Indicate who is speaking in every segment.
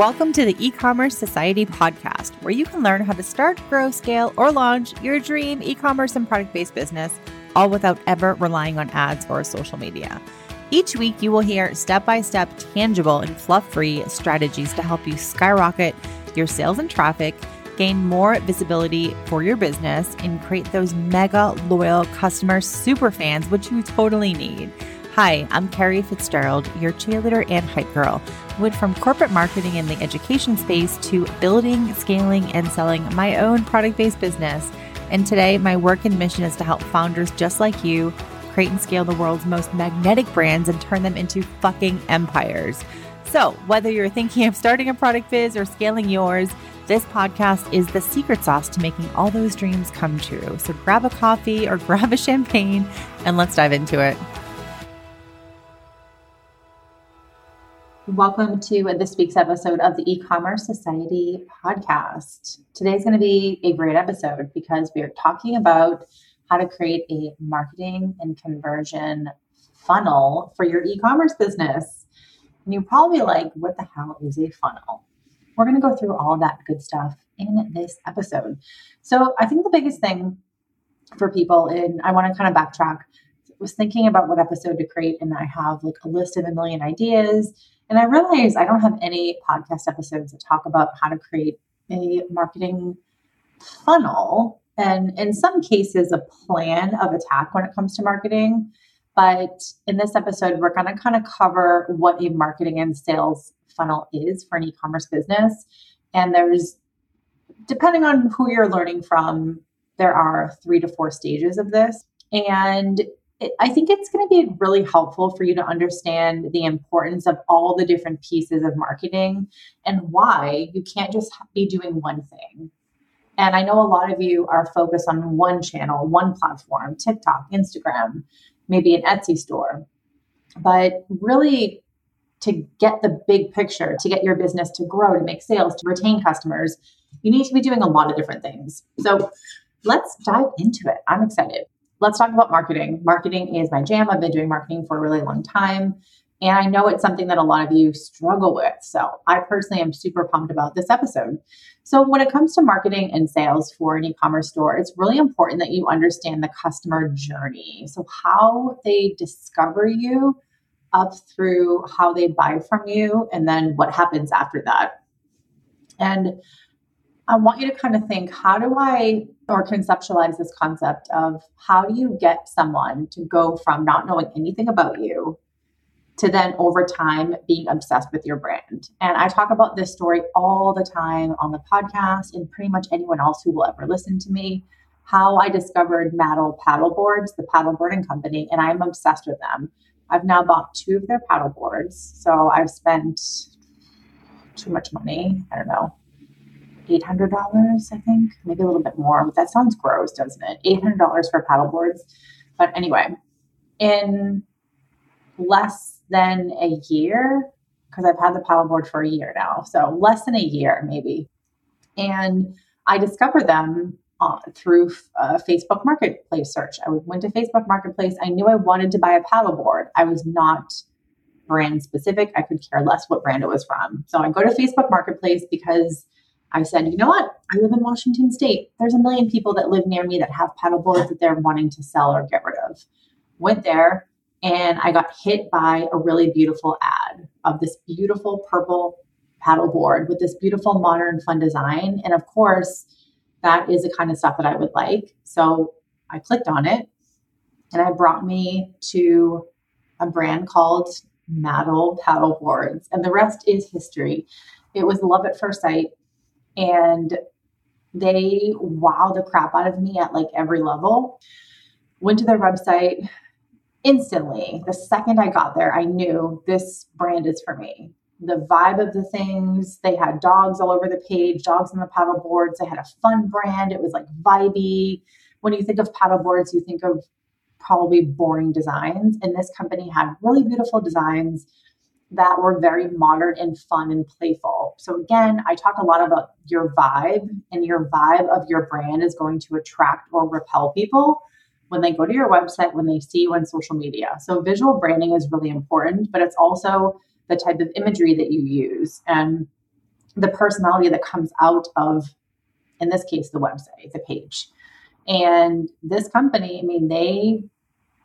Speaker 1: Welcome to the e commerce society podcast, where you can learn how to start, grow, scale, or launch your dream e commerce and product based business, all without ever relying on ads or social media. Each week, you will hear step by step, tangible, and fluff free strategies to help you skyrocket your sales and traffic, gain more visibility for your business, and create those mega loyal customer super fans, which you totally need. Hi, I'm Carrie Fitzgerald, your cheerleader and hype girl. Went from corporate marketing in the education space to building, scaling, and selling my own product based business. And today, my work and mission is to help founders just like you create and scale the world's most magnetic brands and turn them into fucking empires. So, whether you're thinking of starting a product biz or scaling yours, this podcast is the secret sauce to making all those dreams come true. So, grab a coffee or grab a champagne and let's dive into it. Welcome to this week's episode of the E-commerce Society podcast. Today's going to be a great episode because we are talking about how to create a marketing and conversion funnel for your e-commerce business. And you're probably like, what the hell is a funnel? We're going to go through all that good stuff in this episode. So I think the biggest thing for people, and I want to kind of backtrack, was thinking about what episode to create, and I have like a list of a million ideas and I realized I don't have any podcast episodes that talk about how to create a marketing funnel and in some cases a plan of attack when it comes to marketing. But in this episode, we're going to kind of cover what a marketing and sales funnel is for an e commerce business. And there's, depending on who you're learning from, there are three to four stages of this. And I think it's going to be really helpful for you to understand the importance of all the different pieces of marketing and why you can't just be doing one thing. And I know a lot of you are focused on one channel, one platform, TikTok, Instagram, maybe an Etsy store. But really, to get the big picture, to get your business to grow, to make sales, to retain customers, you need to be doing a lot of different things. So let's dive into it. I'm excited let's talk about marketing. Marketing is my jam. I've been doing marketing for a really long time. And I know it's something that a lot of you struggle with. So I personally am super pumped about this episode. So, when it comes to marketing and sales for an e commerce store, it's really important that you understand the customer journey. So, how they discover you up through how they buy from you, and then what happens after that. And I want you to kind of think how do I or conceptualize this concept of how do you get someone to go from not knowing anything about you to then over time being obsessed with your brand. And I talk about this story all the time on the podcast and pretty much anyone else who will ever listen to me. How I discovered Maddle paddleboards, the paddleboarding company, and I'm obsessed with them. I've now bought two of their paddleboards. So I've spent too much money. I don't know, $800, I think, maybe a little bit more. But that sounds gross, doesn't it? $800 for paddle boards. But anyway, in less than a year, because I've had the paddleboard for a year now, so less than a year maybe. And I discovered them uh, through a Facebook Marketplace search. I went to Facebook Marketplace. I knew I wanted to buy a paddleboard. I was not brand specific. I could care less what brand it was from. So I go to Facebook Marketplace because I said, you know what? I live in Washington State. There's a million people that live near me that have paddle boards that they're wanting to sell or get rid of. Went there and I got hit by a really beautiful ad of this beautiful purple paddle board with this beautiful modern fun design. And of course, that is the kind of stuff that I would like. So I clicked on it and it brought me to a brand called Maddle Paddle Boards. And the rest is history. It was love at first sight and they wow the crap out of me at like every level. Went to their website instantly. The second I got there, I knew this brand is for me. The vibe of the things, they had dogs all over the page, dogs on the paddle boards. They had a fun brand. It was like vibey. When you think of paddle boards, you think of probably boring designs. And this company had really beautiful designs that were very modern and fun and playful. So, again, I talk a lot about your vibe, and your vibe of your brand is going to attract or repel people when they go to your website, when they see you on social media. So, visual branding is really important, but it's also the type of imagery that you use. And the personality that comes out of, in this case, the website, the page. And this company, I mean, they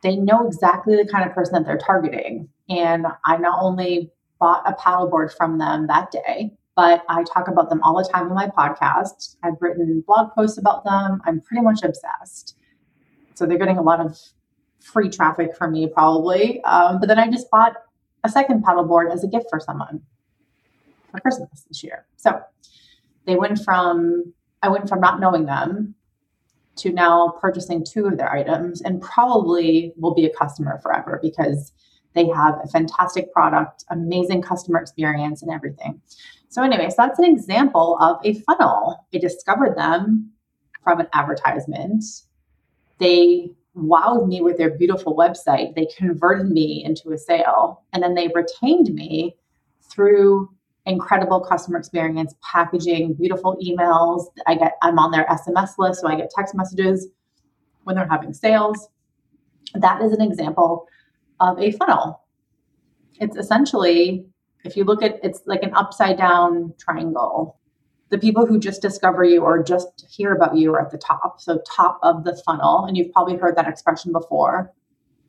Speaker 1: they know exactly the kind of person that they're targeting. And I not only bought a paddleboard from them that day, but I talk about them all the time on my podcast. I've written blog posts about them. I'm pretty much obsessed. So they're getting a lot of free traffic from me, probably. Um, but then I just bought a second paddleboard as a gift for someone for Christmas this year. So they went from, I went from not knowing them to now purchasing two of their items and probably will be a customer forever because they have a fantastic product, amazing customer experience, and everything. So, anyways, that's an example of a funnel. I discovered them from an advertisement. They wowed me with their beautiful website. They converted me into a sale, and then they retained me through incredible customer experience, packaging, beautiful emails. I get I'm on their SMS list, so I get text messages when they're having sales. That is an example of a funnel. It's essentially, if you look at it's like an upside down triangle. The people who just discover you or just hear about you are at the top. So top of the funnel. And you've probably heard that expression before.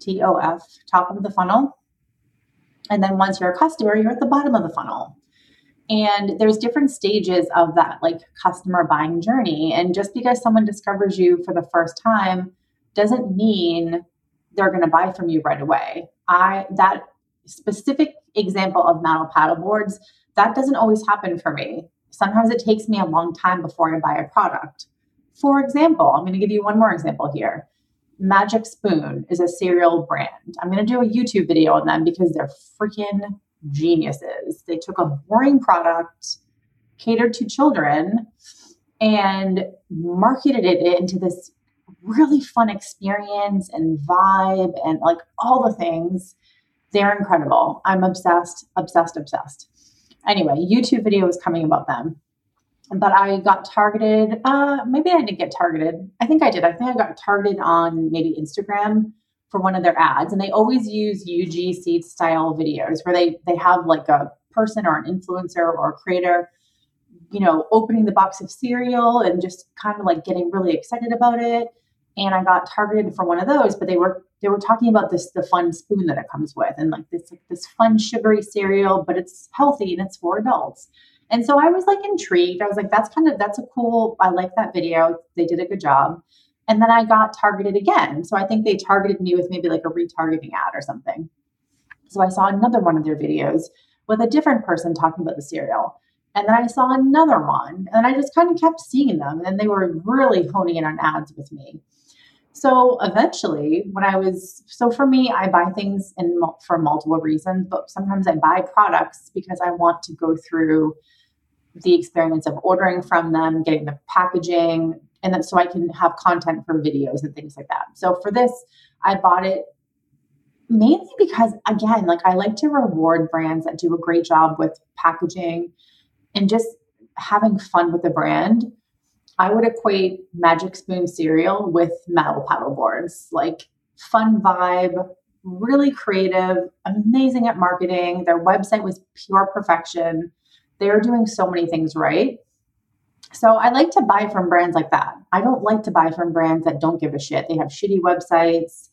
Speaker 1: TOF, top of the funnel. And then once you're a customer, you're at the bottom of the funnel. And there's different stages of that like customer buying journey. And just because someone discovers you for the first time doesn't mean they're going to buy from you right away. I that specific example of Maddle paddle boards, that doesn't always happen for me. Sometimes it takes me a long time before I buy a product. For example, I'm going to give you one more example here. Magic Spoon is a cereal brand. I'm going to do a YouTube video on them because they're freaking geniuses. They took a boring product catered to children and marketed it into this really fun experience and vibe and like all the things. They're incredible. I'm obsessed, obsessed, obsessed. Anyway, YouTube video is coming about them. But I got targeted. Uh, maybe I didn't get targeted. I think I did. I think I got targeted on maybe Instagram for one of their ads. And they always use UGC style videos where they they have like a person or an influencer or a creator you know, opening the box of cereal and just kind of like getting really excited about it and I got targeted for one of those, but they were they were talking about this the fun spoon that it comes with and like this like this fun sugary cereal, but it's healthy and it's for adults. And so I was like intrigued. I was like, that's kind of that's a cool, I like that video. They did a good job. And then I got targeted again. So I think they targeted me with maybe like a retargeting ad or something. So I saw another one of their videos with a different person talking about the cereal. And then I saw another one, and I just kind of kept seeing them. And then they were really honing in on ads with me. So eventually, when I was, so for me, I buy things in for multiple reasons, but sometimes I buy products because I want to go through the experience of ordering from them, getting the packaging, and then so I can have content for videos and things like that. So for this, I bought it mainly because, again, like I like to reward brands that do a great job with packaging and just having fun with the brand I would equate Magic Spoon cereal with Maddle paddle boards. Like fun vibe, really creative, amazing at marketing. Their website was pure perfection. They are doing so many things right. So I like to buy from brands like that. I don't like to buy from brands that don't give a shit. They have shitty websites,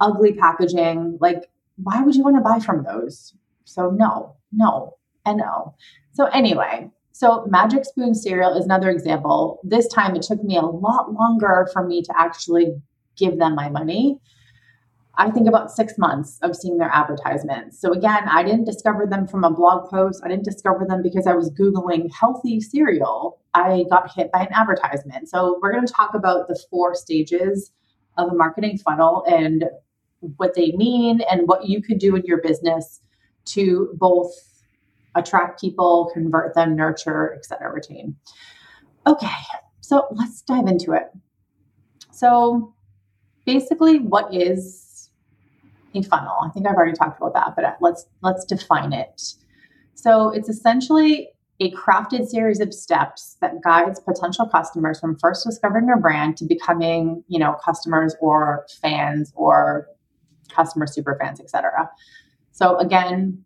Speaker 1: ugly packaging. Like, why would you want to buy from those? So no, no, and no. So anyway, so, Magic Spoon cereal is another example. This time it took me a lot longer for me to actually give them my money. I think about six months of seeing their advertisements. So, again, I didn't discover them from a blog post. I didn't discover them because I was Googling healthy cereal. I got hit by an advertisement. So, we're going to talk about the four stages of a marketing funnel and what they mean and what you could do in your business to both attract people, convert them, nurture, et cetera, retain. Okay, so let's dive into it. So, basically, what is a funnel? I think I've already talked about that, but let's let's define it. So, it's essentially a crafted series of steps that guides potential customers from first discovering your brand to becoming, you know, customers or fans or customer super fans, etc. So again,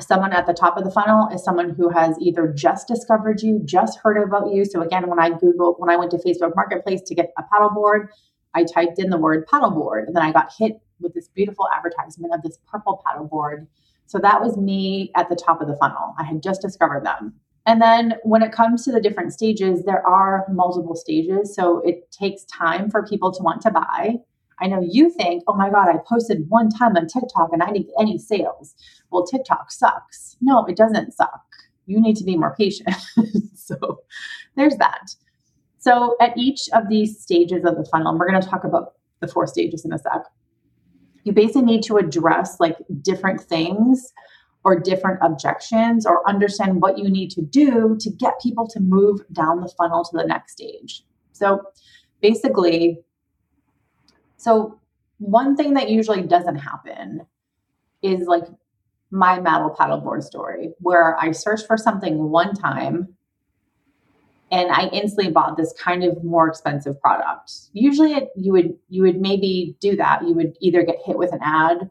Speaker 1: someone at the top of the funnel is someone who has either just discovered you, just heard about you. So again, when I Googled, when I went to Facebook Marketplace to get a paddleboard, I typed in the word paddleboard and then I got hit with this beautiful advertisement of this purple paddleboard. So that was me at the top of the funnel. I had just discovered them. And then when it comes to the different stages, there are multiple stages. So it takes time for people to want to buy. I know you think, oh my God, I posted one time on TikTok and I need any sales. Well, TikTok sucks. No, it doesn't suck. You need to be more patient. so there's that. So at each of these stages of the funnel, we're going to talk about the four stages in a sec. You basically need to address like different things or different objections or understand what you need to do to get people to move down the funnel to the next stage. So basically, so one thing that usually doesn't happen is like my Maddle paddleboard story, where I searched for something one time and I instantly bought this kind of more expensive product. Usually it, you would you would maybe do that. You would either get hit with an ad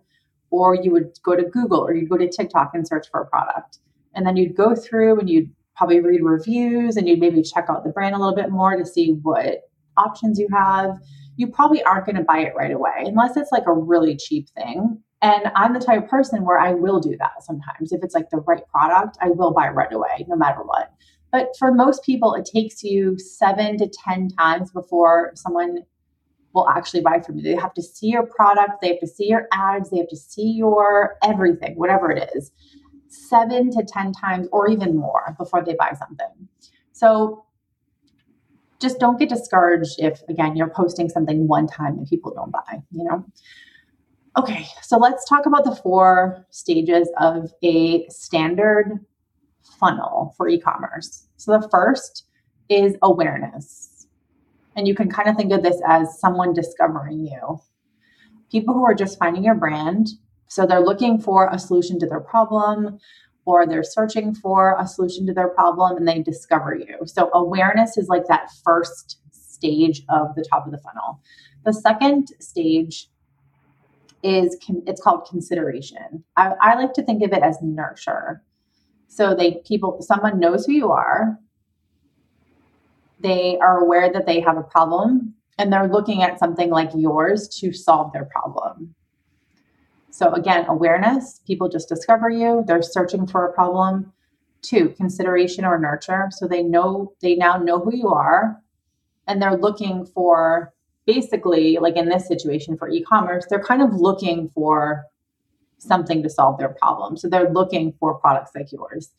Speaker 1: or you would go to Google or you'd go to TikTok and search for a product. And then you'd go through and you'd probably read reviews and you'd maybe check out the brand a little bit more to see what options you have you probably aren't going to buy it right away unless it's like a really cheap thing. And I'm the type of person where I will do that sometimes. If it's like the right product, I will buy right away, no matter what. But for most people, it takes you seven to 10 times before someone will actually buy from you. They have to see your product, they have to see your ads, they have to see your everything, whatever it is, seven to 10 times or even more before they buy something. So just don't get discouraged if again you're posting something one time and people don't buy you know? Okay so let's talk about the four stages of a standard funnel for e-commerce. So the first is awareness. And you can kind of think of this as someone discovering you. People who are just finding your brand. So they're looking for a solution to their problem or they're searching for a solution to their problem and they discover you. So awareness is like that first stage of the top of the funnel. The second stage is it's called consideration. I, I like to think of it as nurture. So they people someone knows who you are. They are aware that they have a problem and they're looking at something like yours to solve their problem. So again, awareness, people just discover you, they're searching for a problem. Two, consideration or nurture. So they know they now know who you are and they're looking for basically like in this situation for e-commerce, they're kind of looking for something to solve their problem. So they're looking for products like yours.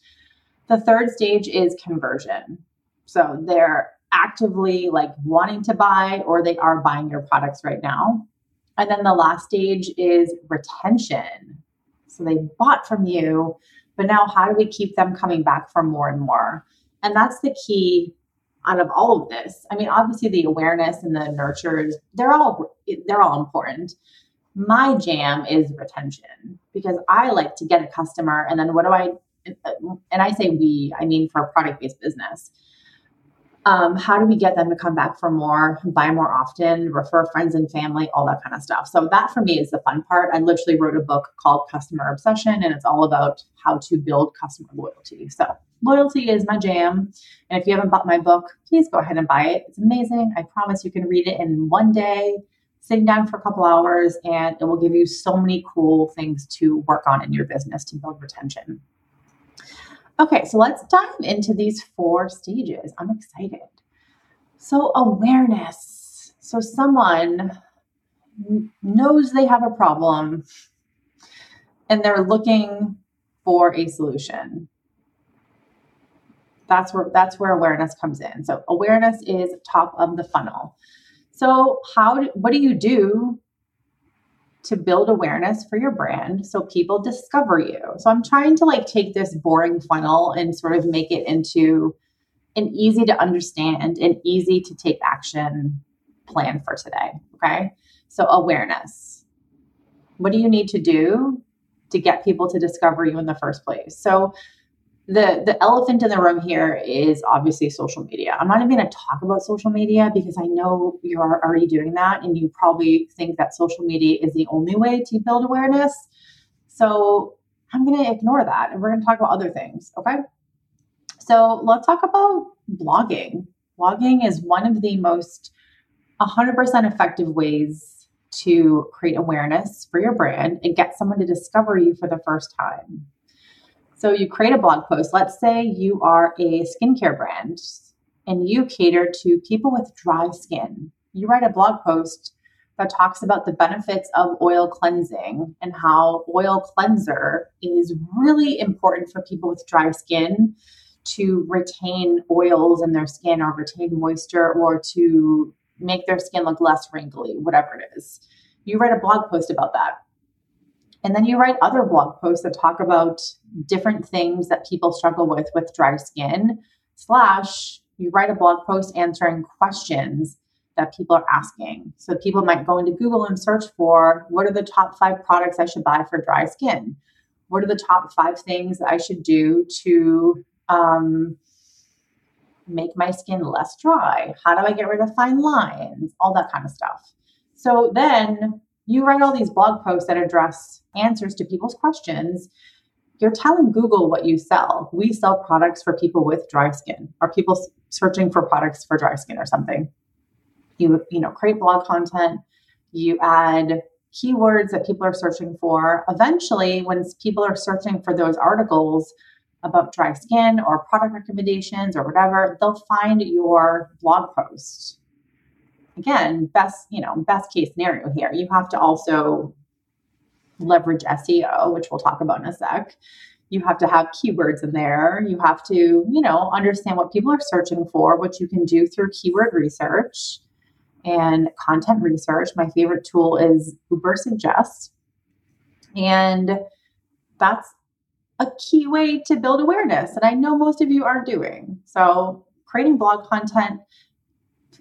Speaker 1: The third stage is conversion. So they're actively like wanting to buy or they are buying your products right now. And then the last stage is retention. So they bought from you, but now how do we keep them coming back for more and more? And that's the key out of all of this. I mean, obviously the awareness and the nurtures, they're all they're all important. My jam is retention because I like to get a customer and then what do I and I say we, I mean for a product-based business um, how do we get them to come back for more, buy more often, refer friends and family, all that kind of stuff. So that for me is the fun part. I literally wrote a book called Customer Obsession, and it's all about how to build customer loyalty. So loyalty is my jam. And if you haven't bought my book, please go ahead and buy it. It's amazing. I promise you can read it in one day, sitting down for a couple hours, and it will give you so many cool things to work on in your business to build retention. Okay, so let's dive into these four stages. I'm excited. So, awareness. So, someone knows they have a problem and they're looking for a solution. That's where that's where awareness comes in. So awareness is top of the funnel. So how do, what do you do to build awareness for your brand so people discover you. So I'm trying to like take this boring funnel and sort of make it into an easy to understand and easy to take action plan for today. Okay. So awareness. What do you need to do to get people to discover you in the first place? So the the elephant in the room here is obviously social media. I'm not even going to talk about social media because I know you're already doing that and you probably think that social media is the only way to build awareness. So I'm going to ignore that and we're going to talk about other things. Okay. So let's talk about blogging. Blogging is one of the most 100% effective ways to create awareness for your brand and get someone to discover you for the first time. So you create a blog post. Let's say you are a skincare brand and you cater to people with dry skin. You write a blog post that talks about the benefits of oil cleansing and how oil cleanser is really important for people with dry skin to retain oils in their skin or retain moisture or to make their skin look less wrinkly, whatever it is. You write a blog post about that. And then you write other blog posts that talk about different things that people struggle with with dry skin, slash, you write a blog post answering questions that people are asking. So people might go into Google and search for what are the top five products I should buy for dry skin? What are the top five things that I should do to um, make my skin less dry? How do I get rid of fine lines? All that kind of stuff. So then you write all these blog posts that address answers to people's questions. You're telling Google what you sell. We sell products for people with dry skin. Are people searching for products for dry skin or something? You you know create blog content. You add keywords that people are searching for. Eventually, when people are searching for those articles, about dry skin or product recommendations or whatever, they'll find your blog post. Again, best, you know, best case scenario here. You have to also leverage SEO, which we'll talk about in a sec. You have to have keywords in there. You have to, you know, understand what people are searching for, what you can do through keyword research and content research. My favorite tool is Ubersuggest. And that's a key way to build awareness. And I know most of you are doing. So, creating blog content,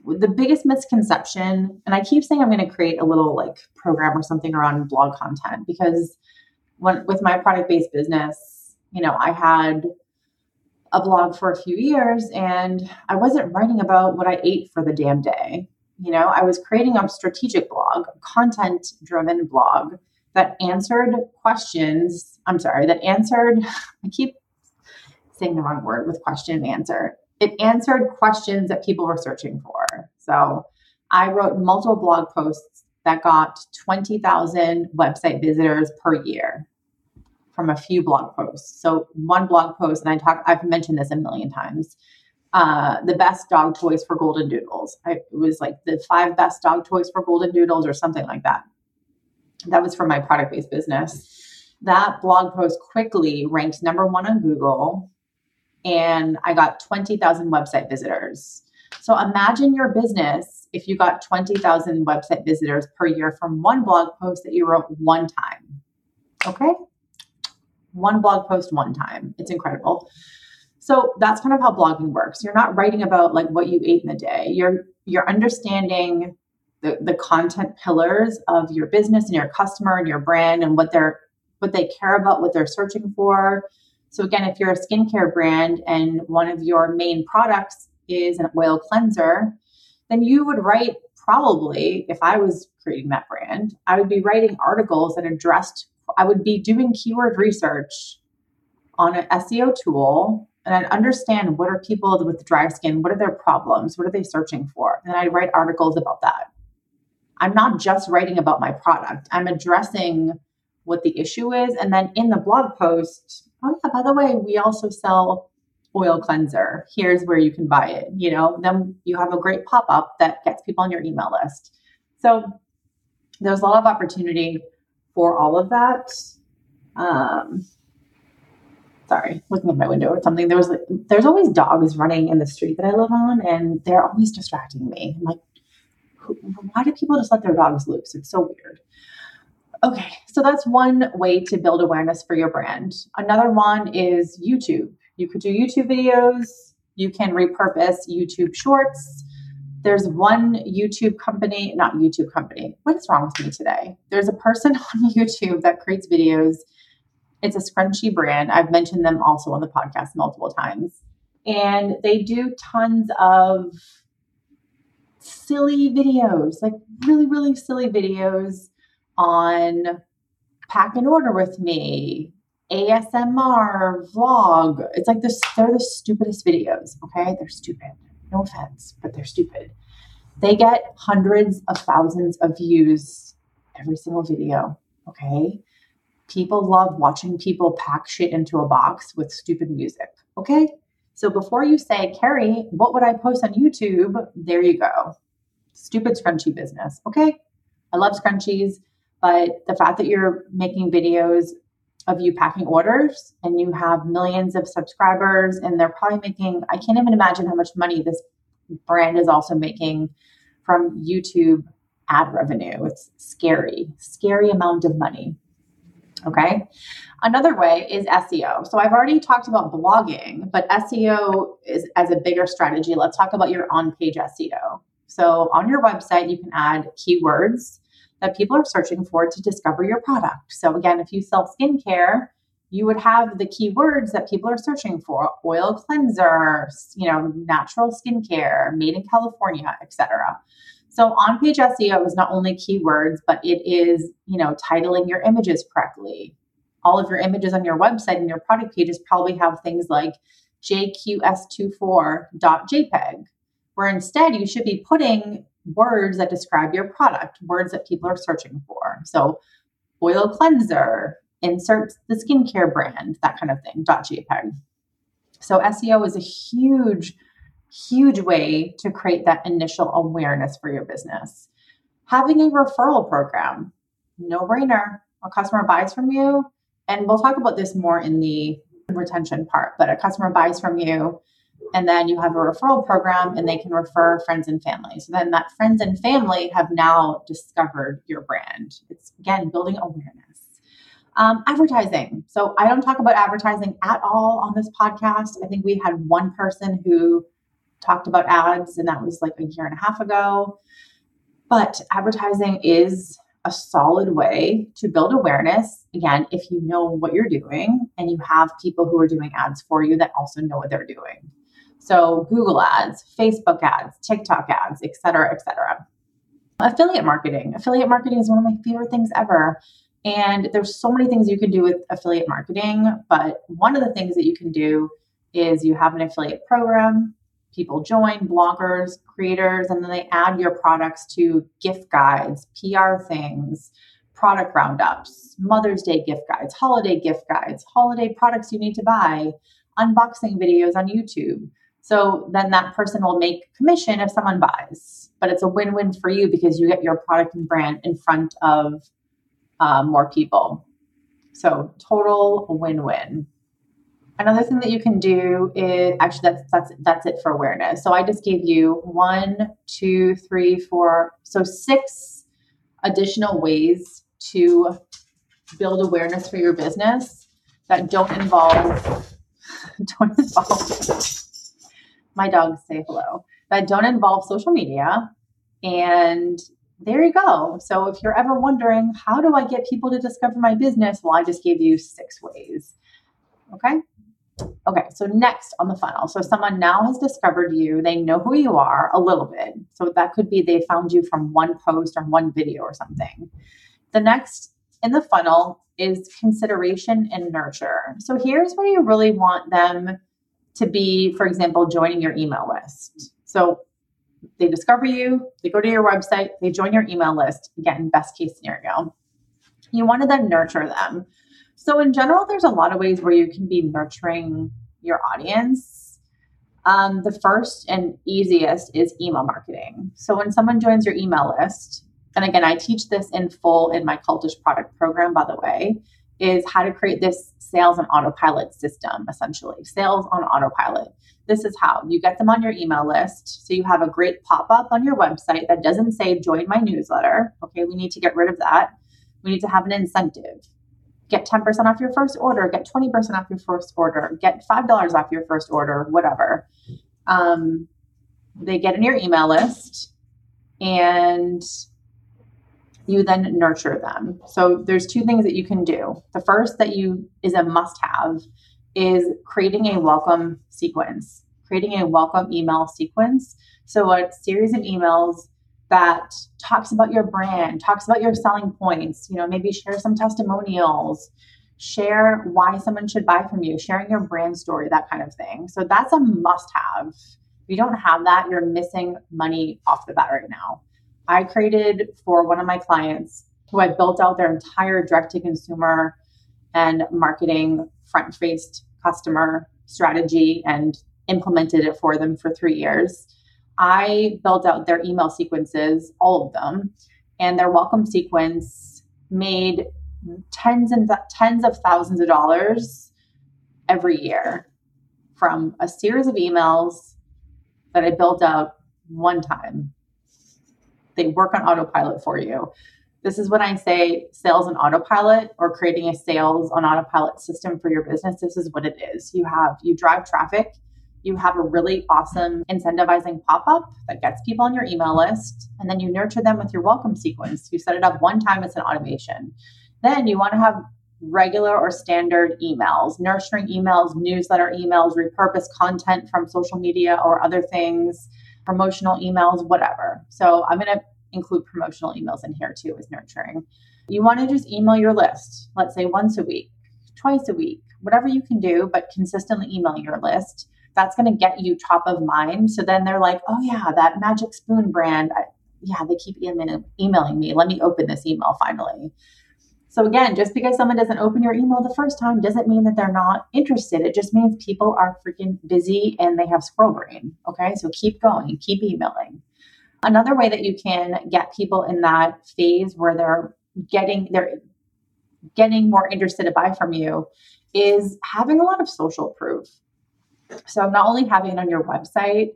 Speaker 1: the biggest misconception, and I keep saying I'm going to create a little like program or something around blog content because when with my product based business, you know, I had a blog for a few years and I wasn't writing about what I ate for the damn day. You know, I was creating a strategic blog, content driven blog that answered questions. I'm sorry, that answered, I keep saying the wrong word with question and answer. It answered questions that people were searching for. So I wrote multiple blog posts that got 20,000 website visitors per year from a few blog posts. So one blog post, and I talk, I've mentioned this a million times. Uh, the best dog toys for golden doodles. I, it was like the five best dog toys for golden doodles or something like that that was for my product based business. That blog post quickly ranked number one on Google, and I got 20,000 website visitors. So imagine your business if you got 20,000 website visitors per year from one blog post that you wrote one time. Okay? One blog post one time. It's incredible. So that's kind of how blogging works. You're not writing about like what you ate in a day. You're you're understanding the, the content pillars of your business and your customer and your brand and what they're what they care about, what they're searching for. So again, if you're a skincare brand and one of your main products is an oil cleanser, then you would write probably if I was creating that brand, I would be writing articles that addressed I would be doing keyword research on an SEO tool and I'd understand what are people with dry skin, what are their problems, what are they searching for? And I'd write articles about that. I'm not just writing about my product, I'm addressing what the issue is. And then in the blog post, oh, yeah, by the way, we also sell oil cleanser. Here's where you can buy it. You know, then you have a great pop up that gets people on your email list. So there's a lot of opportunity for all of that. Um, sorry, looking at my window or something. There was like, there's always dogs running in the street that I live on, and they're always distracting me. I'm like, why do people just let their dogs loose? It's so weird. Okay, so that's one way to build awareness for your brand. Another one is YouTube. You could do YouTube videos, you can repurpose YouTube shorts. There's one YouTube company, not YouTube company. What is wrong with me today? There's a person on YouTube that creates videos. It's a scrunchy brand. I've mentioned them also on the podcast multiple times. And they do tons of silly videos, like really, really silly videos on pack and order with me ASMR vlog. It's like this, they're the stupidest videos, okay? They're stupid. No offense, but they're stupid. They get hundreds of thousands of views every single video, okay? People love watching people pack shit into a box with stupid music, okay? So before you say, Carrie, what would I post on YouTube? There you go. Stupid scrunchie business, okay? I love scrunchies, but the fact that you're making videos of you packing orders and you have millions of subscribers and they're probably making i can't even imagine how much money this brand is also making from youtube ad revenue. It's scary scary amount of money okay? Another way is seo so i've already talked about blogging but seo is as a bigger strategy let's talk about your on page seo so on your website you can add keywords that people are searching for to discover your product. So, again, if you sell skincare, you would have the keywords that people are searching for oil cleanser, you know, natural skincare, made in California, etc. So on-page SEO is not only keywords, but it is, you know, titling your images correctly. All of your images on your website and your product pages probably have things like jqs24.jpg, where instead you should be putting words that describe your product, words that people are searching for. So, oil cleanser, insert the skincare brand, that kind of thing, .jpg. So, SEO is a huge, huge way to create that initial awareness for your business. Having a referral program, no brainer. A customer buys from you, and we'll talk about this more in the retention part, but a customer buys from you and then you have a referral program and they can refer friends and family. So then that friends and family have now discovered your brand. It's again building awareness. Um, advertising. So i don't talk about advertising at all on this podcast. I think we had one person who talked about ads and that was like a year and a half ago. But advertising is a solid way to build awareness. Again if you know what you're doing and you have people who are doing ads for you that also know what they're doing so Google ads, Facebook ads, TikTok ads, et cetera, et cetera. Affiliate marketing. Affiliate marketing is one of my favorite things ever. And there's so many things you can do with affiliate marketing, but one of the things that you can do is you have an affiliate program, people join, bloggers, creators, and then they add your products to gift guides, PR things, product roundups, Mother's Day gift guides, holiday gift guides, holiday products you need to buy, unboxing videos on YouTube. So then that person will make commission if someone buys, but it's a win win for you because you get your product and brand in front of uh, more people. So total win win. Another thing that you can do is actually that's that's that's it for awareness. So I just gave you one, two, three, four, so six additional ways to build awareness for your business that don't involve don't involve my dogs say hello that don't involve social media. And there you go. So if you're ever wondering, how do I get people to discover my business? Well, I just gave you six ways. Okay. Okay, so next on the funnel. So someone now has discovered you, they know who you are a little bit. So that could be they found you from one post or one video or something. The next in the funnel is consideration and nurture. So here's where you really want them to be, for example, joining your email list. So they discover you, they go to your website, they join your email list. Again, best case scenario. You want to then nurture them. So, in general, there's a lot of ways where you can be nurturing your audience. Um, the first and easiest is email marketing. So, when someone joins your email list, and again, I teach this in full in my cultish product program, by the way, is how to create this sales on autopilot system, essentially. Sales on autopilot. This is how you get them on your email list. So you have a great pop up on your website that doesn't say join my newsletter. Okay, we need to get rid of that. We need to have an incentive. Get 10% off your first order, get 20% off your first order, get $5 off your first order, whatever. Um, they get in your email list and you then nurture them. So there's two things that you can do. The first that you is a must have is creating a welcome sequence, creating a welcome email sequence. So a series of emails that talks about your brand, talks about your selling points, you know, maybe share some testimonials, share why someone should buy from you, sharing your brand story, that kind of thing. So that's a must have. If you don't have that, you're missing money off the bat right now. I created for one of my clients who I built out their entire direct to consumer and marketing front faced customer strategy and implemented it for them for three years. I built out their email sequences, all of them, and their welcome sequence made tens and th- tens of thousands of dollars every year from a series of emails that I built out one time. They work on autopilot for you. This is when I say sales on autopilot or creating a sales on autopilot system for your business. This is what it is. You have you drive traffic, you have a really awesome incentivizing pop-up that gets people on your email list, and then you nurture them with your welcome sequence. You set it up one time, it's an automation. Then you want to have regular or standard emails, nurturing emails, newsletter emails, repurposed content from social media or other things, promotional emails, whatever. So I'm going to include promotional emails in here too as nurturing. You want to just email your list, let's say once a week, twice a week, whatever you can do, but consistently email your list. That's going to get you top of mind. So then they're like, oh, yeah, that Magic Spoon brand. I, yeah, they keep emailing me. Let me open this email finally. So again, just because someone doesn't open your email the first time doesn't mean that they're not interested. It just means people are freaking busy and they have squirrel brain. Okay. So keep going, keep emailing. Another way that you can get people in that phase where they're getting they're getting more interested to buy from you is having a lot of social proof. So not only having it on your website,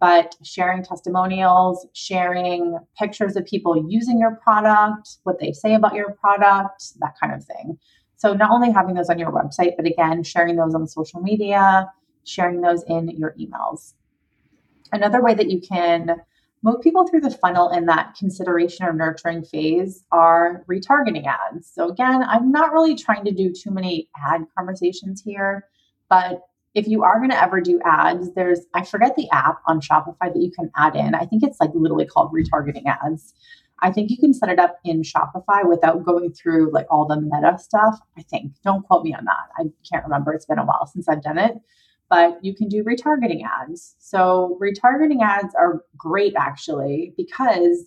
Speaker 1: but sharing testimonials, sharing pictures of people using your product, what they say about your product, that kind of thing. So, not only having those on your website, but again, sharing those on social media, sharing those in your emails. Another way that you can move people through the funnel in that consideration or nurturing phase are retargeting ads. So, again, I'm not really trying to do too many ad conversations here, but if you are going to ever do ads, there's, I forget the app on Shopify that you can add in. I think it's like literally called retargeting ads. I think you can set it up in Shopify without going through like all the meta stuff. I think. Don't quote me on that. I can't remember. It's been a while since I've done it. But you can do retargeting ads. So, retargeting ads are great actually because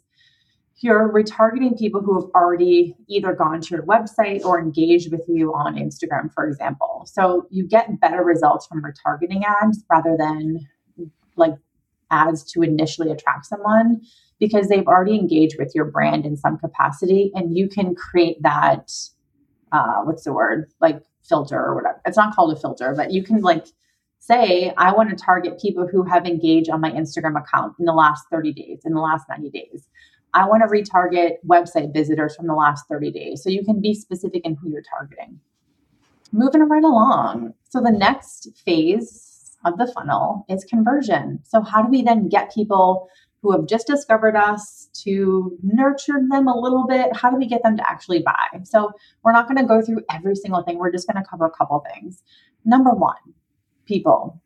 Speaker 1: you're retargeting people who have already either gone to your website or engaged with you on Instagram, for example. So you get better results from retargeting ads rather than like ads to initially attract someone because they've already engaged with your brand in some capacity and you can create that uh, what's the word? Like filter or whatever. It's not called a filter but you can like say i want to target people who have engaged on my instagram account in the last 30 days in the last 90 days I want to retarget website visitors from the last 30 days. So you can be specific in who you're targeting. Moving right along. So the next phase of the funnel is conversion. So, how do we then get people who have just discovered us to nurture them a little bit? How do we get them to actually buy? So, we're not going to go through every single thing. We're just going to cover a couple things. Number one, people,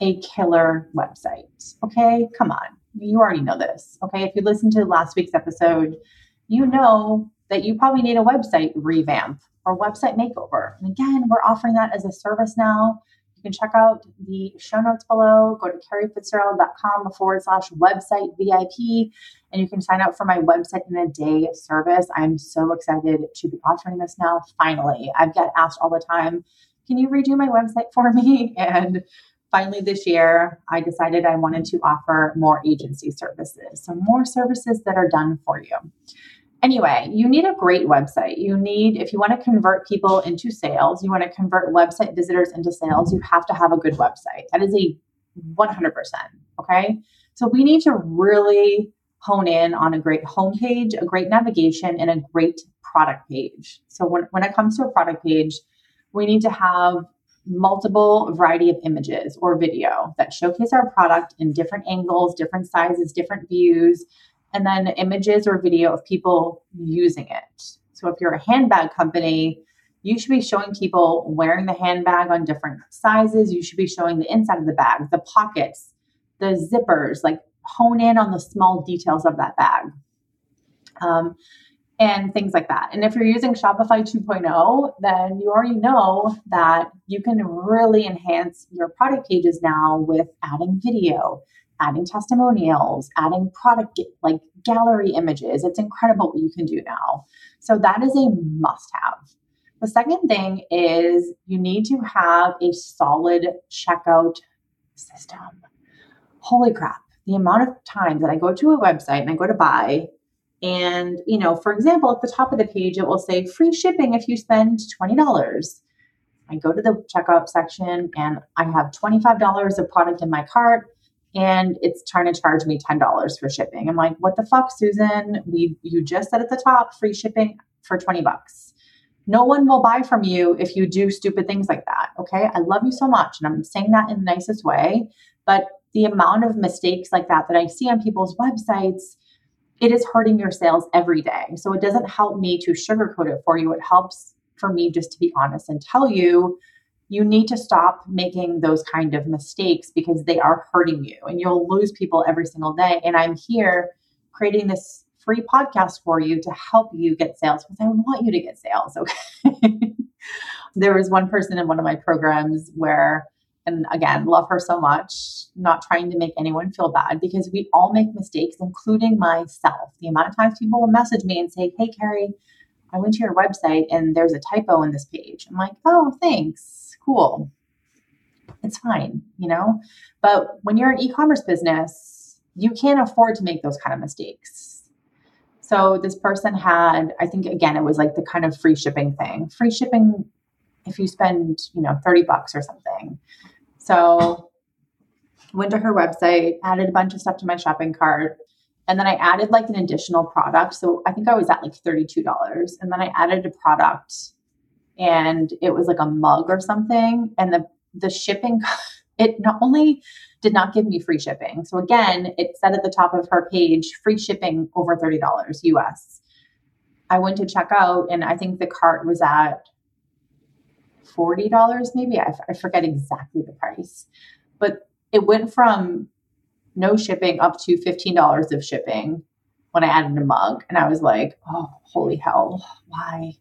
Speaker 1: a killer website. Okay, come on you already know this. Okay. If you listened to last week's episode, you know that you probably need a website revamp or website makeover. And again, we're offering that as a service now. You can check out the show notes below. Go to carriefitzgerald.com forward slash website VIP, and you can sign up for my website in a day service. I'm so excited to be offering this now. Finally, I get asked all the time, can you redo my website for me? And finally this year i decided i wanted to offer more agency services so more services that are done for you. Anyway you need a great website. You need if you want to convert people into sales you want to convert website visitors into sales you have to have a good website. That is a 100% okay? So we need to really hone in on a great homepage a great navigation and a great product page. So when, when it comes to a product page we need to have multiple variety of images or video that showcase our product in different angles, different sizes, different views, and then images or video of people using it. So if you're a handbag company, you should be showing people wearing the handbag on different sizes. You should be showing the inside of the bag, the pockets, the zippers, like hone in on the small details of that bag. Um, and things like that. And if you're using Shopify 2.0, then you already know that you can really enhance your product pages now with adding video, adding testimonials, adding product like gallery images. It's incredible what you can do now. So that is a must have. The second thing is you need to have a solid checkout system. Holy crap. The amount of times that I go to a website and I go to buy and, you know, for example, at the top of the page, it will say free shipping if you spend $20. I go to the checkout section and I have $25 of product in my cart and it's trying to charge me $10 for shipping. I'm like, what the fuck, Susan? We you just said at the top free shipping for 20 bucks. No one will buy from you if you do stupid things like that. Okay. I love you so much. And I'm saying that in the nicest way. But the amount of mistakes like that that I see on people's websites, it is hurting your sales every day. So it doesn't help me to sugarcoat it for you. It helps for me just to be honest and tell you you need to stop making those kind of mistakes because they are hurting you and you'll lose people every single day. And I'm here creating this free podcast for you to help you get sales because I want you to get sales. Okay. there was one person in one of my programs where and again, love her so much, not trying to make anyone feel bad because we all make mistakes, including myself. The amount of times people will message me and say, Hey, Carrie, I went to your website and there's a typo in this page. I'm like, Oh, thanks. Cool. It's fine, you know? But when you're an e commerce business, you can't afford to make those kind of mistakes. So this person had, I think, again, it was like the kind of free shipping thing. Free shipping if you spend, you know, 30 bucks or something. So went to her website, added a bunch of stuff to my shopping cart. And then I added like an additional product. So I think I was at like $32. And then I added a product and it was like a mug or something. And the the shipping it not only did not give me free shipping. So again, it said at the top of her page, free shipping over $30 US. I went to check out and I think the cart was at $40 maybe. I, I forget exactly the price, but it went from no shipping up to $15 of shipping when I added a mug. And I was like, oh, holy hell, why?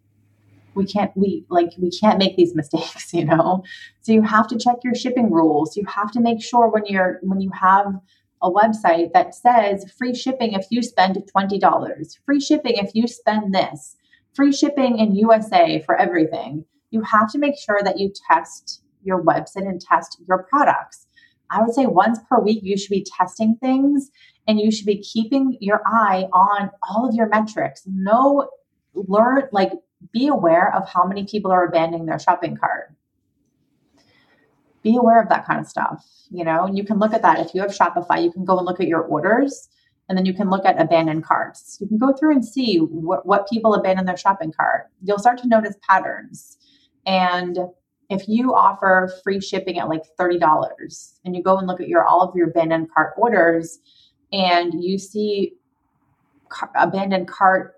Speaker 1: We can't, we like, we can't make these mistakes, you know? So you have to check your shipping rules. You have to make sure when you're, when you have a website that says free shipping if you spend $20, free shipping if you spend this, free shipping in USA for everything you have to make sure that you test your website and test your products. I would say once per week, you should be testing things and you should be keeping your eye on all of your metrics. Know, learn, like, be aware of how many people are abandoning their shopping cart. Be aware of that kind of stuff, you know, and you can look at that. If you have Shopify, you can go and look at your orders and then you can look at abandoned carts. You can go through and see what, what people abandon their shopping cart. You'll start to notice patterns and if you offer free shipping at like $30 and you go and look at your all of your abandoned cart orders and you see car- abandoned cart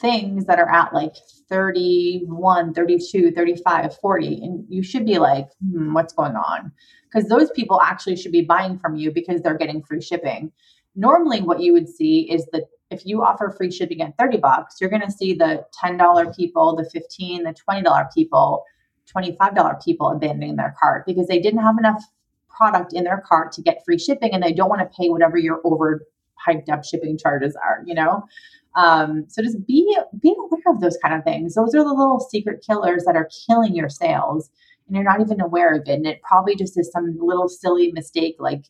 Speaker 1: things that are at like 31 32 35 40 and you should be like hmm, what's going on? Because those people actually should be buying from you because they're getting free shipping. Normally what you would see is the if you offer free shipping at 30 bucks, you're going to see the $10 people, the 15, the $20 people, $25 people abandoning their cart because they didn't have enough product in their cart to get free shipping and they don't want to pay whatever your over hyped up shipping charges are, you know? Um, so just be be aware of those kind of things. Those are the little secret killers that are killing your sales and you're not even aware of it. And it probably just is some little silly mistake like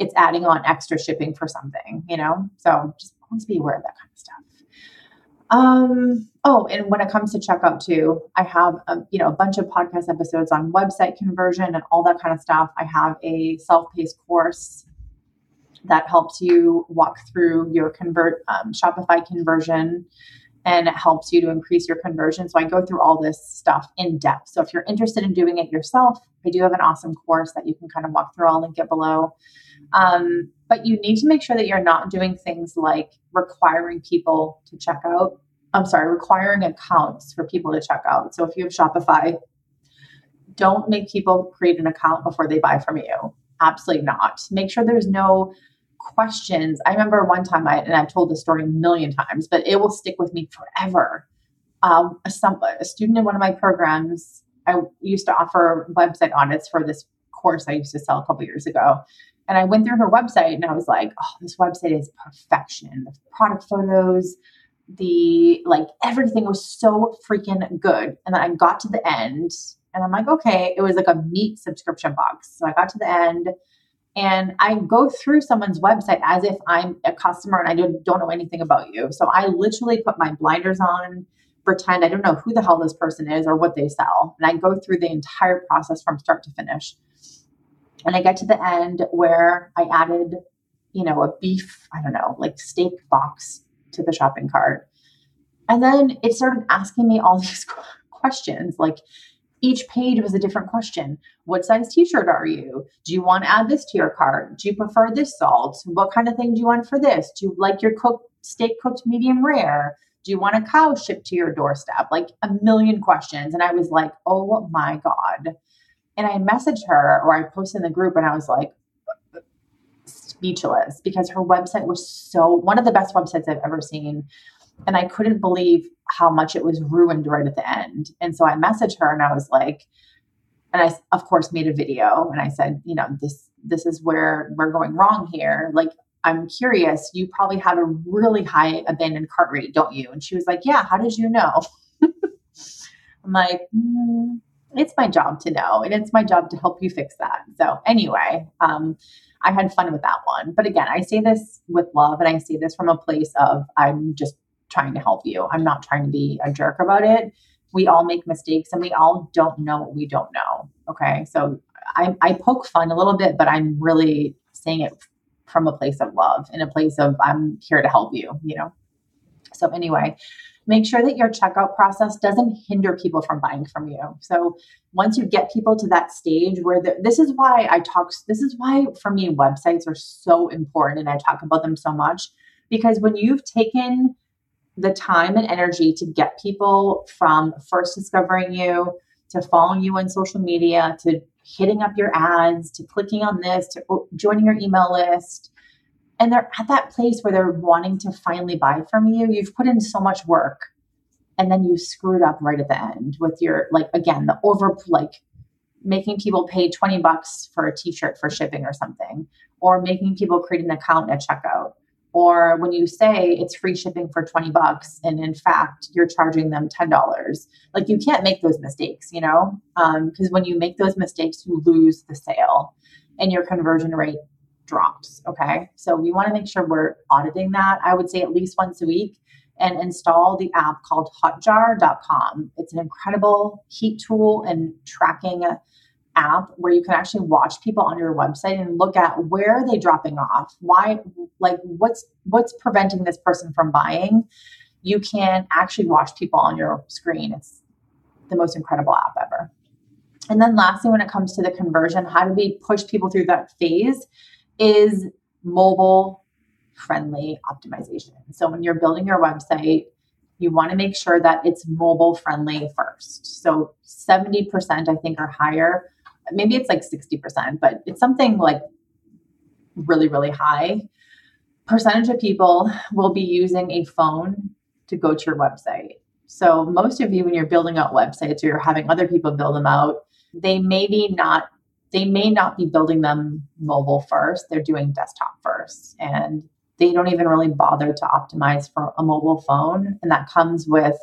Speaker 1: it's adding on extra shipping for something, you know? So just always be aware of that kind of stuff. Um, oh, and when it comes to checkout too, I have a, um, you know a bunch of podcast episodes on website conversion and all that kind of stuff. I have a self-paced course that helps you walk through your convert um, Shopify conversion and it helps you to increase your conversion. So I go through all this stuff in depth. So if you're interested in doing it yourself, I do have an awesome course that you can kind of walk through. I'll link it below. Um, but you need to make sure that you're not doing things like requiring people to check out. I'm sorry, requiring accounts for people to check out. So if you have Shopify, don't make people create an account before they buy from you. Absolutely not. Make sure there's no questions. I remember one time I and I've told this story a million times, but it will stick with me forever. Um, some a student in one of my programs, I used to offer website audits for this course I used to sell a couple years ago. And I went through her website and I was like, oh, this website is perfection. The product photos, the like everything was so freaking good. And then I got to the end and I'm like, okay, it was like a meat subscription box. So I got to the end and I go through someone's website as if I'm a customer and I don't, don't know anything about you. So I literally put my blinders on, pretend I don't know who the hell this person is or what they sell. And I go through the entire process from start to finish. And I get to the end where I added, you know, a beef, I don't know, like steak box to the shopping cart. And then it started asking me all these questions like, each page was a different question. What size t-shirt are you? Do you want to add this to your cart? Do you prefer this salt? What kind of thing do you want for this? Do you like your cooked steak cooked medium rare? Do you want a cow shipped to your doorstep? Like a million questions. And I was like, oh my God. And I messaged her or I posted in the group and I was like, speechless because her website was so one of the best websites I've ever seen. And I couldn't believe how much it was ruined right at the end. And so I messaged her and I was like, and I of course made a video and I said, you know, this this is where we're going wrong here. Like I'm curious, you probably have a really high abandoned cart rate, don't you? And she was like, Yeah, how did you know? I'm like, mm, it's my job to know, and it's my job to help you fix that. So, anyway, um, I had fun with that one. But again, I say this with love, and I say this from a place of I'm just trying to help you. I'm not trying to be a jerk about it. We all make mistakes and we all don't know what we don't know. Okay. So I, I poke fun a little bit, but I'm really saying it from a place of love in a place of I'm here to help you, you know? So, anyway, make sure that your checkout process doesn't hinder people from buying from you. So, once you get people to that stage where this is why I talk, this is why for me, websites are so important and I talk about them so much because when you've taken the time and energy to get people from first discovering you to following you on social media to hitting up your ads to clicking on this to oh, joining your email list. And they're at that place where they're wanting to finally buy from you. You've put in so much work and then you screwed up right at the end with your like again the over like making people pay 20 bucks for a t-shirt for shipping or something or making people create an account at checkout or when you say it's free shipping for 20 bucks and in fact you're charging them $10 like you can't make those mistakes you know? Because um, when you make those mistakes you lose the sale and your conversion rate drops okay? So we want to make sure we're auditing that i would say at least once a week and install the app called hotjar.com it's an incredible heat tool and tracking app where you can actually watch people on your website and look at where are they dropping off? Why like what's what's preventing this person from buying? You can actually watch people on your screen. It's the most incredible app ever. And then lastly when it comes to the conversion how do we push people through that phase is mobile friendly optimization. So when you're building your website you want to make sure that it's mobile friendly first. So 70% I think are higher maybe it's like 60%, but it's something like really, really high. Percentage of people will be using a phone to go to your website. So, most of you, when you're building out websites or you're having other people build them out, they maybe not they may not be building them mobile first they're doing desktop first and they don't even really bother to optimize for a mobile phone and that comes with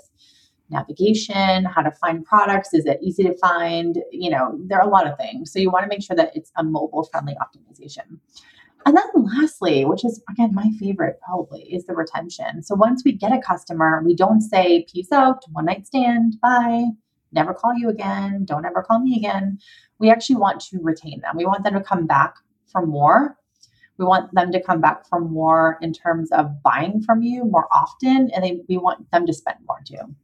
Speaker 1: navigation, how to find products. Is it easy to find? You know, there are a lot of things. So you want to make sure that it's a mobile friendly optimization. And then lastly, which is again my favorite probably, is the retention. So once we get a customer, we don't say peace out, one night stand, bye, never call you again, don't ever call me again. We actually want to retain them. We want them to come back for more. We want them to come back for more in terms of buying from you more often, and they, we want them to spend more too.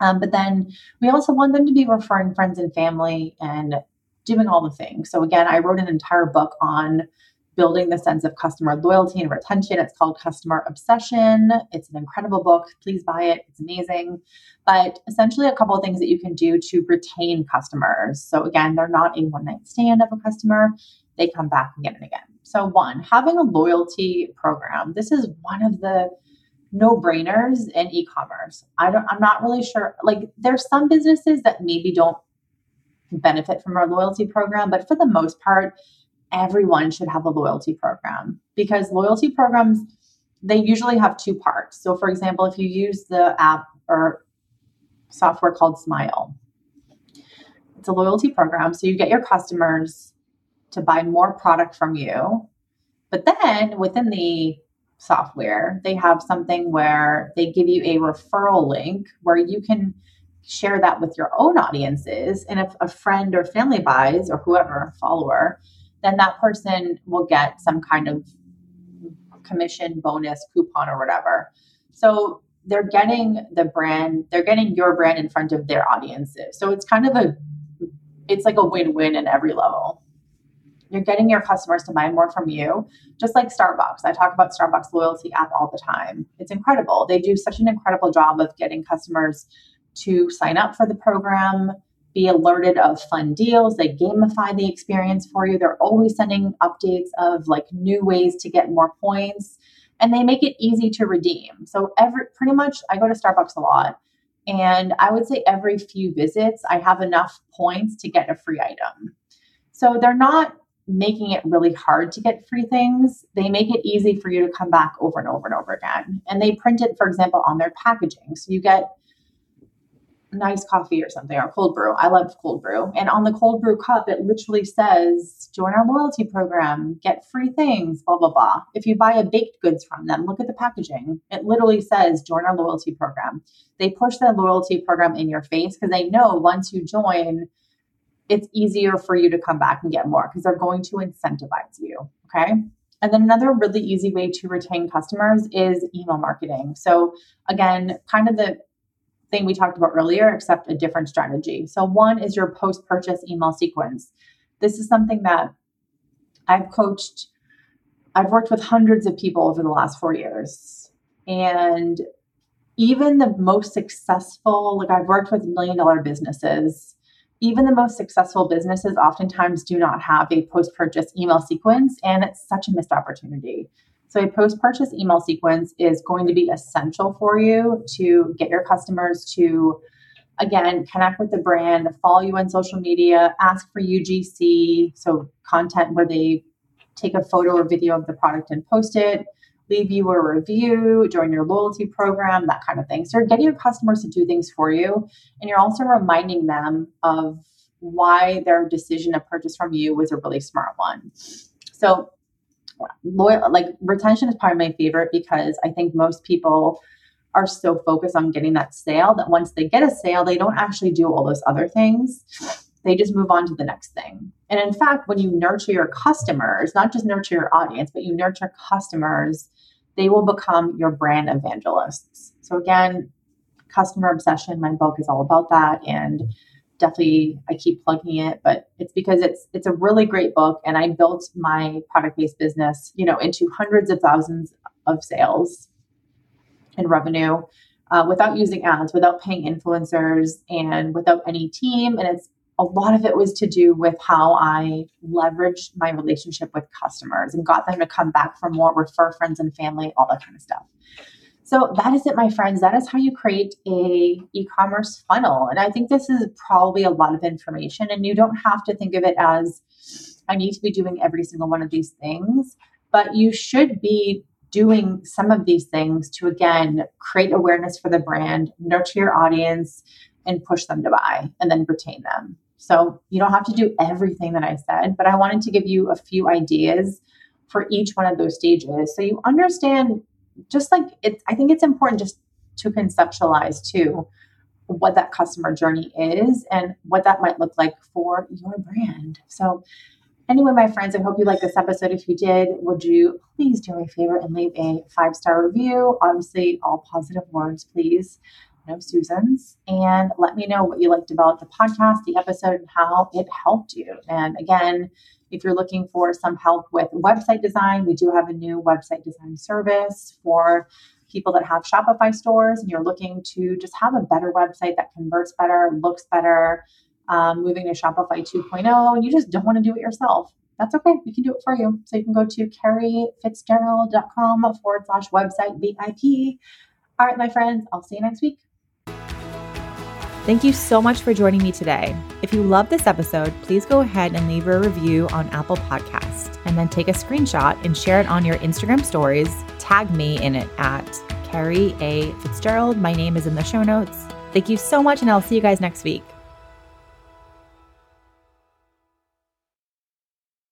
Speaker 1: Um, but then we also want them to be referring friends and family and doing all the things. So, again, I wrote an entire book on building the sense of customer loyalty and retention. It's called Customer Obsession. It's an incredible book. Please buy it, it's amazing. But essentially, a couple of things that you can do to retain customers. So, again, they're not a one night stand of a customer. they come back again and again. So, one, having a loyalty program. This is one of the no brainers in e-commerce. I don't I'm not really sure like there's some businesses that maybe don't benefit from our loyalty program, but for the most part everyone should have a loyalty program because loyalty programs they usually have two parts. So for example, if you use the app or software called Smile, it's a loyalty program so you get your customers to buy more product from you. But then within the software, they have something where they give you a referral link where you can share that with your own audiences. And if a friend or family buys or whoever, follower, then that person will get some kind of commission bonus coupon or whatever. So they're getting the brand, they're getting your brand in front of their audiences. So it's kind of a it's like a win-win in every level. You're getting your customers to buy more from you, just like Starbucks. I talk about Starbucks loyalty app all the time. It's incredible. They do such an incredible job of getting customers to sign up for the program, be alerted of fun deals. They gamify the experience for you. They're always sending updates of like new ways to get more points and they make it easy to redeem. So every pretty much I go to Starbucks a lot and I would say every few visits I have enough points to get a free item. So they're not making it really hard to get free things. They make it easy for you to come back over and over and over again. And they print it for example on their packaging. So you get nice coffee or something or cold brew. I love cold brew. And on the cold brew cup, it literally says, join our loyalty program, get free things, blah, blah, blah. If you buy a baked goods from them, look at the packaging. It literally says, join our loyalty program. They push the loyalty program in your face because they know once you join, it's easier for you to come back and get more because they're going to incentivize you. Okay. And then another really easy way to retain customers is email marketing. So, again, kind of the thing we talked about earlier, except a different strategy. So, one is your post purchase email sequence. This is something that I've coached, I've worked with hundreds of people over the last four years. And even the most successful, like I've worked with million dollar businesses, even the most successful businesses oftentimes do not have a post purchase email sequence. And it's such a missed opportunity. So, a post purchase email sequence is going to be essential for you to get your customers to, again, connect with the brand, follow you on social media, ask for UGC, so content where they take a photo or video of the product and post it, leave you a review, join your loyalty program, that kind of thing. So, you're getting your customers to do things for you, and you're also reminding them of why their decision to purchase from you was a really smart one. So, loyal like retention is probably my favorite because I think most people are so focused on getting that sale that once they get a sale, they don't actually do all those other things. They just move on to the next thing. And in fact, when you nurture your customers, not just nurture your audience, but you nurture customers, they will become your brand evangelists. So again, customer obsession, my book is all about that. And definitely I keep plugging it, but it's because it's it's a really great book and I built my product-based business, you know, into hundreds of thousands of sales and revenue uh, without using ads, without paying influencers and without any team and it's a lot of it was to do with how I leveraged my relationship with customers and got them to come back for more, refer friends and family, all that kind of stuff. So that is it, my friends. That is how you create a e-commerce funnel. And I think this is probably a lot of information. And you don't have to think of it as I need to be doing every single one of these things, but you should be doing some of these things to again create awareness for the brand, nurture your audience, and push them to buy and then retain them. So you don't have to do everything that I said, but I wanted to give you a few ideas for each one of those stages so you understand just like it, I think it's important just to conceptualize too what that customer journey is and what that might look like for your brand. So, anyway, my friends, I hope you liked this episode. If you did, would you please do me a favor and leave a five star review? Obviously, all positive words, please. No Susan's. And let me know what you liked about the podcast, the episode, and how it helped you. And again, if you're looking for some help with website design, we do have a new website design service for people that have Shopify stores and you're looking to just have a better website that converts better, looks better, um, moving to Shopify 2.0, and you just don't want to do it yourself. that's okay. We can do it for you. So you can go to carriefitzgerald.com forward slash website VIP. All right, my friends, I'll see you next week.
Speaker 2: Thank you so much for joining me today. If you love this episode, please go ahead and leave a review on Apple Podcast and then take a screenshot and share it on your Instagram stories. Tag me in it at Carrie A. Fitzgerald. My name is in the show notes. Thank you so much, and I'll see you guys next week.